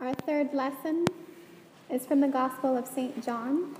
Our third lesson is from the Gospel of St. John,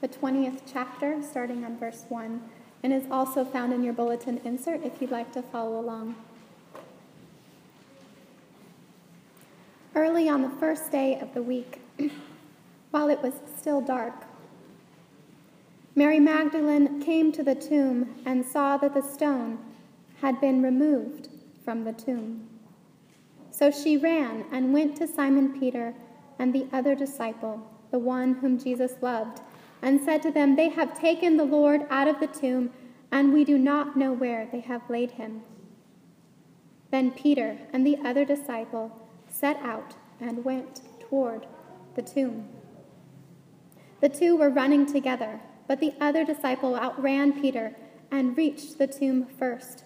the 20th chapter, starting on verse 1, and is also found in your bulletin insert if you'd like to follow along. Early on the first day of the week, while it was still dark, Mary Magdalene came to the tomb and saw that the stone had been removed from the tomb. So she ran and went to Simon Peter and the other disciple, the one whom Jesus loved, and said to them, They have taken the Lord out of the tomb, and we do not know where they have laid him. Then Peter and the other disciple set out and went toward the tomb. The two were running together, but the other disciple outran Peter and reached the tomb first.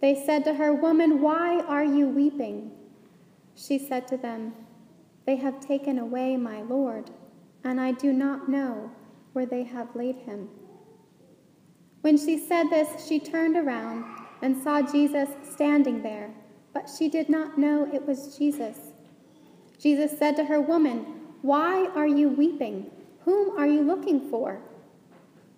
They said to her, Woman, why are you weeping? She said to them, They have taken away my Lord, and I do not know where they have laid him. When she said this, she turned around and saw Jesus standing there, but she did not know it was Jesus. Jesus said to her, Woman, why are you weeping? Whom are you looking for?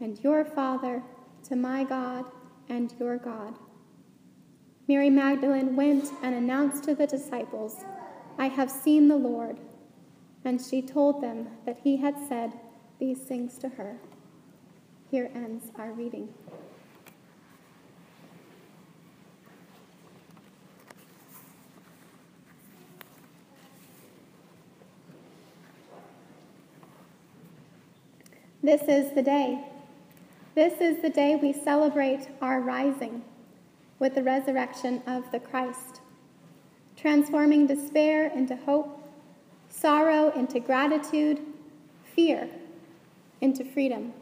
and your Father, to my God and your God. Mary Magdalene went and announced to the disciples, I have seen the Lord. And she told them that he had said these things to her. Here ends our reading. This is the day this is the day we celebrate our rising with the resurrection of the Christ, transforming despair into hope, sorrow into gratitude, fear into freedom.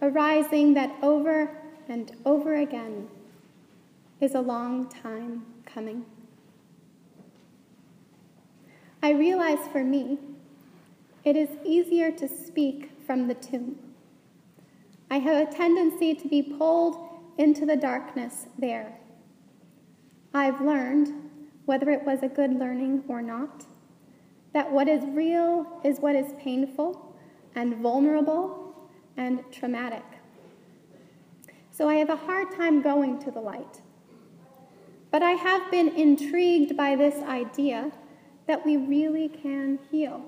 A rising that over and over again is a long time coming. I realize for me, it is easier to speak from the tomb I have a tendency to be pulled into the darkness there. I've learned, whether it was a good learning or not, that what is real is what is painful and vulnerable and traumatic. So I have a hard time going to the light. But I have been intrigued by this idea that we really can heal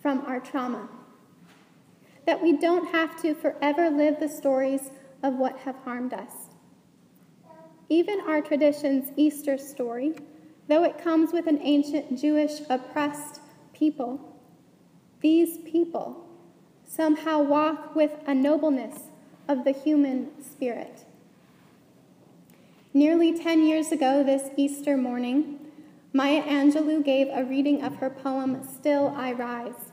from our trauma that we don't have to forever live the stories of what have harmed us. Even our tradition's Easter story, though it comes with an ancient Jewish oppressed people, these people somehow walk with a nobleness of the human spirit. Nearly 10 years ago, this Easter morning, Maya Angelou gave a reading of her poem, Still I Rise.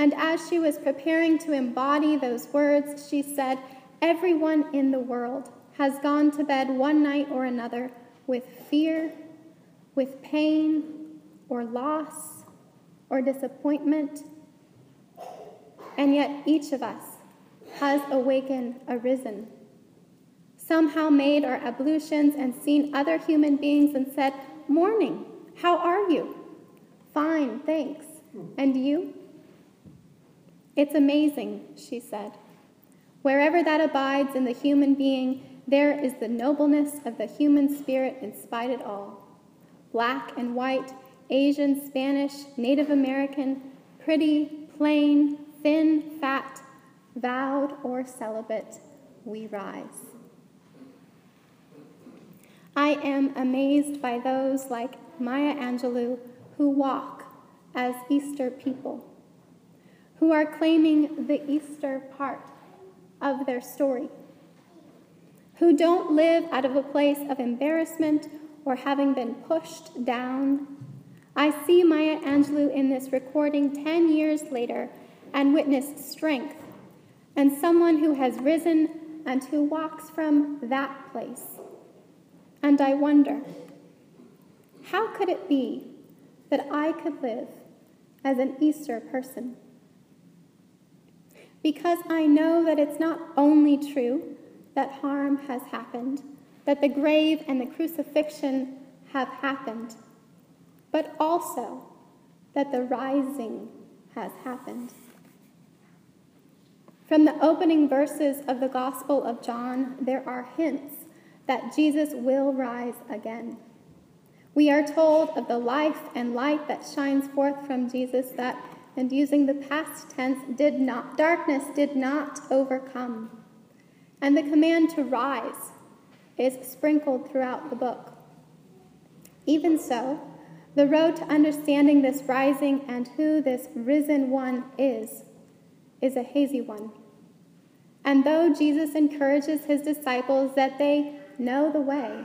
And as she was preparing to embody those words, she said, Everyone in the world has gone to bed one night or another with fear, with pain, or loss, or disappointment. And yet each of us has awakened, arisen, somehow made our ablutions and seen other human beings and said, Morning, how are you? Fine, thanks. And you? It's amazing, she said. Wherever that abides in the human being, there is the nobleness of the human spirit in spite of all. Black and white, Asian, Spanish, Native American, pretty, plain, thin, fat, vowed or celibate, we rise. I am amazed by those like Maya Angelou who walk as Easter people, who are claiming the Easter part of their story, who don't live out of a place of embarrassment or having been pushed down. I see Maya Angelou in this recording 10 years later and witness strength and someone who has risen and who walks from that place. And I wonder, how could it be that I could live as an Easter person? Because I know that it's not only true that harm has happened, that the grave and the crucifixion have happened, but also that the rising has happened. From the opening verses of the Gospel of John, there are hints that Jesus will rise again. We are told of the life and light that shines forth from Jesus that, and using the past tense, did not darkness did not overcome. And the command to rise is sprinkled throughout the book. Even so, the road to understanding this rising and who this risen one is is a hazy one. And though Jesus encourages his disciples that they know the way,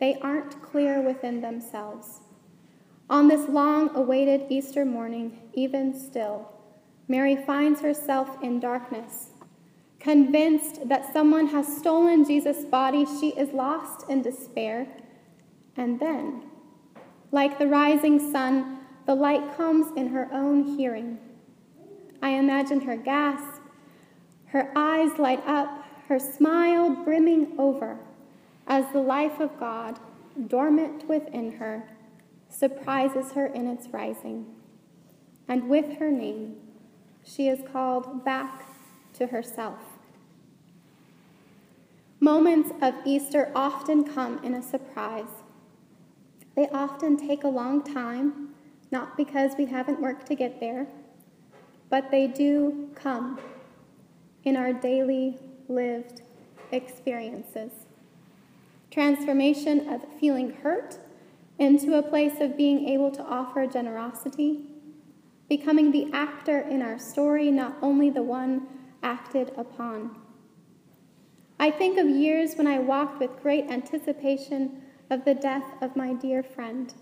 they aren't clear within themselves. On this long awaited Easter morning, even still, Mary finds herself in darkness. Convinced that someone has stolen Jesus' body, she is lost in despair. And then, like the rising sun, the light comes in her own hearing. I imagine her gasp her eyes light up, her smile brimming over, as the life of God, dormant within her, surprises her in its rising. And with her name, she is called back to herself. Moments of Easter often come in a surprise. They often take a long time, not because we haven't worked to get there, but they do come in our daily lived experiences. Transformation of feeling hurt into a place of being able to offer generosity, becoming the actor in our story, not only the one acted upon. I think of years when I walked with great anticipation of the death of my dear friend.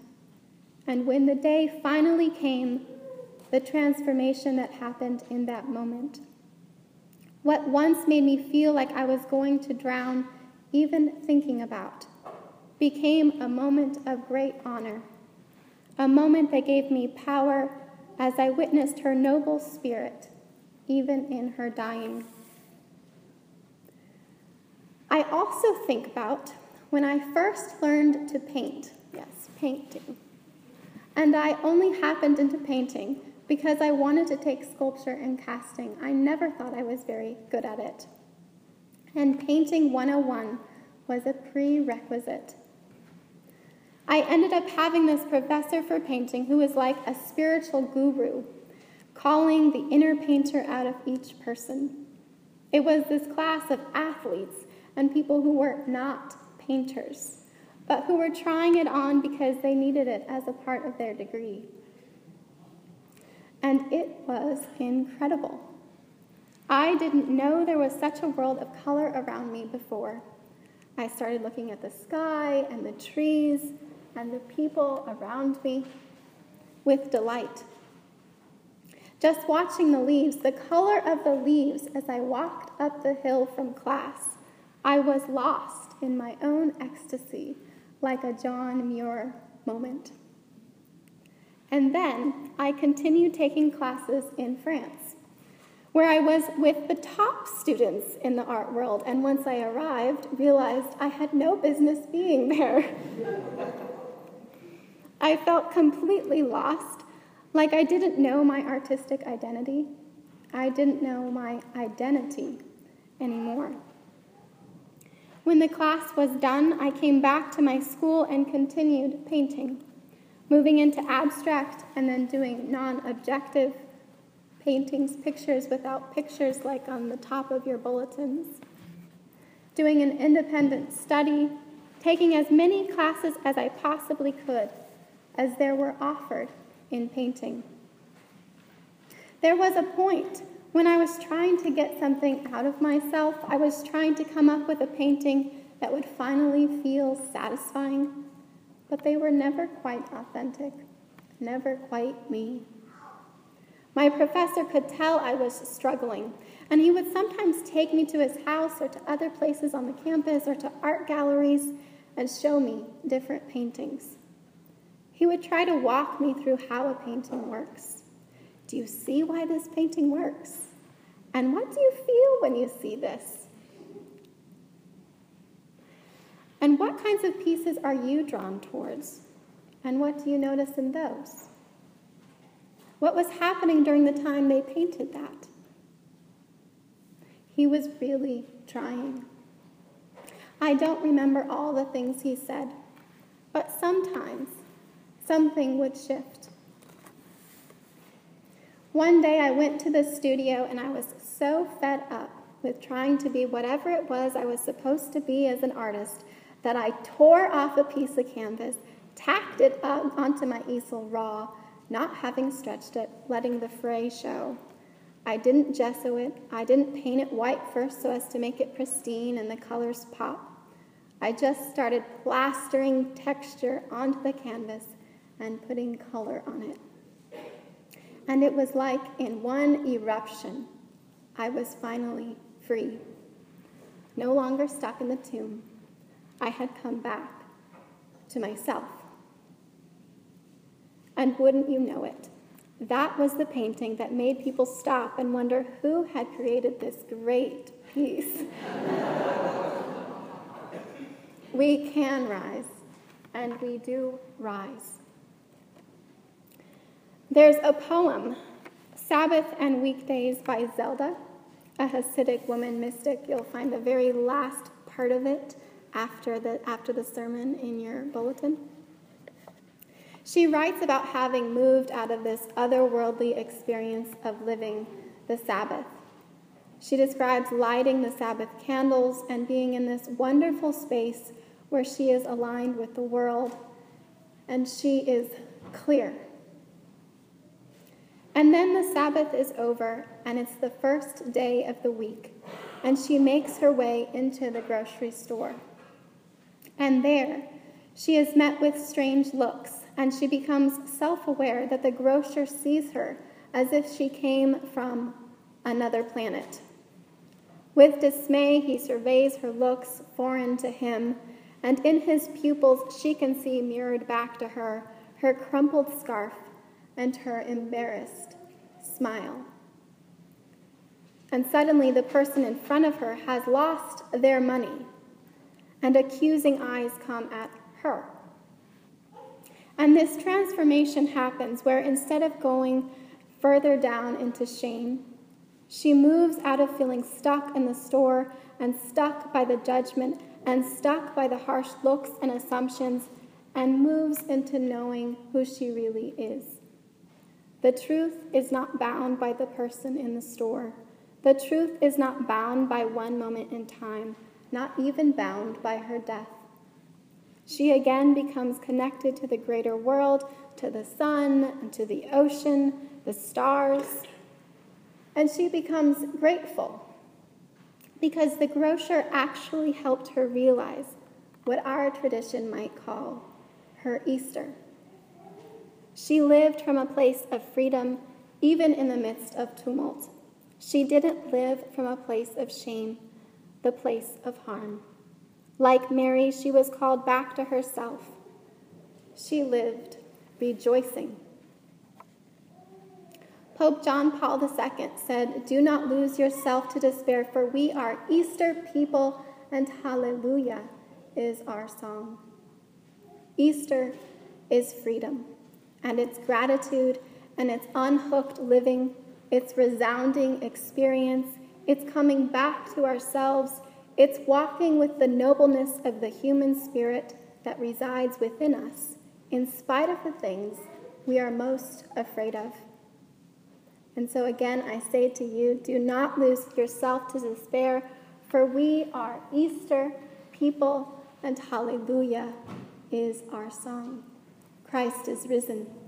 And when the day finally came, the transformation that happened in that moment. What once made me feel like I was going to drown, even thinking about, became a moment of great honor, a moment that gave me power as I witnessed her noble spirit, even in her dying. I also think about when I first learned to paint. Yes, painting. And I only happened into painting because I wanted to take sculpture and casting. I never thought I was very good at it. And painting 101 was a prerequisite. I ended up having this professor for painting who was like a spiritual guru, calling the inner painter out of each person. It was this class of athletes and people who were not painters, but who were trying it on because they needed it as a part of their degree and it was incredible. I didn't know there was such a world of color around me before. I started looking at the sky and the trees and the people around me with delight. Just watching the leaves, the color of the leaves as I walked up the hill from class, I was lost in my own ecstasy like a John Muir moment. And then I continued taking classes in France, where I was with the top students in the art world, and once I arrived, realized I had no business being there. I felt completely lost, like I didn't know my artistic identity. I didn't know my identity anymore. When the class was done, I came back to my school and continued painting moving into abstract and then doing non objective paintings, pictures without pictures, like on the top of your bulletins, doing an independent study, taking as many classes as I possibly could as there were offered in painting. There was a point when I was trying to get something out of myself, I was trying to come up with a painting that would finally feel satisfying but they were never quite authentic, never quite me. My professor could tell I was struggling, and he would sometimes take me to his house or to other places on the campus or to art galleries and show me different paintings. He would try to walk me through how a painting works. Do you see why this painting works? And what do you feel when you see this? And what kinds of pieces are you drawn towards? And what do you notice in those? What was happening during the time they painted that? He was really trying. I don't remember all the things he said, but sometimes something would shift. One day I went to the studio and I was so fed up with trying to be whatever it was I was supposed to be as an artist that I tore off a piece of canvas, tacked it up onto my easel raw, not having stretched it, letting the fray show. I didn't gesso it. I didn't paint it white first so as to make it pristine and the colors pop. I just started plastering texture onto the canvas and putting color on it. And it was like in one eruption, I was finally free, no longer stuck in the tomb. I had come back to myself. And wouldn't you know it, that was the painting that made people stop and wonder who had created this great piece. we can rise, and we do rise. There's a poem, Sabbath and Weekdays by Zelda, a Hasidic woman mystic. You'll find the very last part of it after the, after the sermon in your bulletin. She writes about having moved out of this otherworldly experience of living the Sabbath. She describes lighting the Sabbath candles and being in this wonderful space where she is aligned with the world and she is clear. And then the Sabbath is over and it's the first day of the week, and she makes her way into the grocery store. And there, she is met with strange looks, and she becomes self aware that the grocer sees her as if she came from another planet. With dismay, he surveys her looks, foreign to him, and in his pupils, she can see mirrored back to her her crumpled scarf and her embarrassed smile. And suddenly, the person in front of her has lost their money and accusing eyes come at her. And this transformation happens where instead of going further down into shame, she moves out of feeling stuck in the store and stuck by the judgment and stuck by the harsh looks and assumptions and moves into knowing who she really is. The truth is not bound by the person in the store. The truth is not bound by one moment in time not even bound by her death. She again becomes connected to the greater world, to the sun, and to the ocean, the stars, and she becomes grateful because the grocer actually helped her realize what our tradition might call her Easter. She lived from a place of freedom, even in the midst of tumult. She didn't live from a place of shame the place of harm. Like Mary, she was called back to herself. She lived rejoicing Pope John Paul II said, Do not lose yourself to despair, for we are Easter people, and hallelujah is our song. Easter is freedom, and it's gratitude, and it's unhooked living, it's resounding experience, it's coming back to ourselves, it's walking with the nobleness of the human spirit that resides within us, in spite of the things we are most afraid of. And so again, I say to you, do not lose yourself to despair, for we are Easter people, and hallelujah is our song. Christ is risen.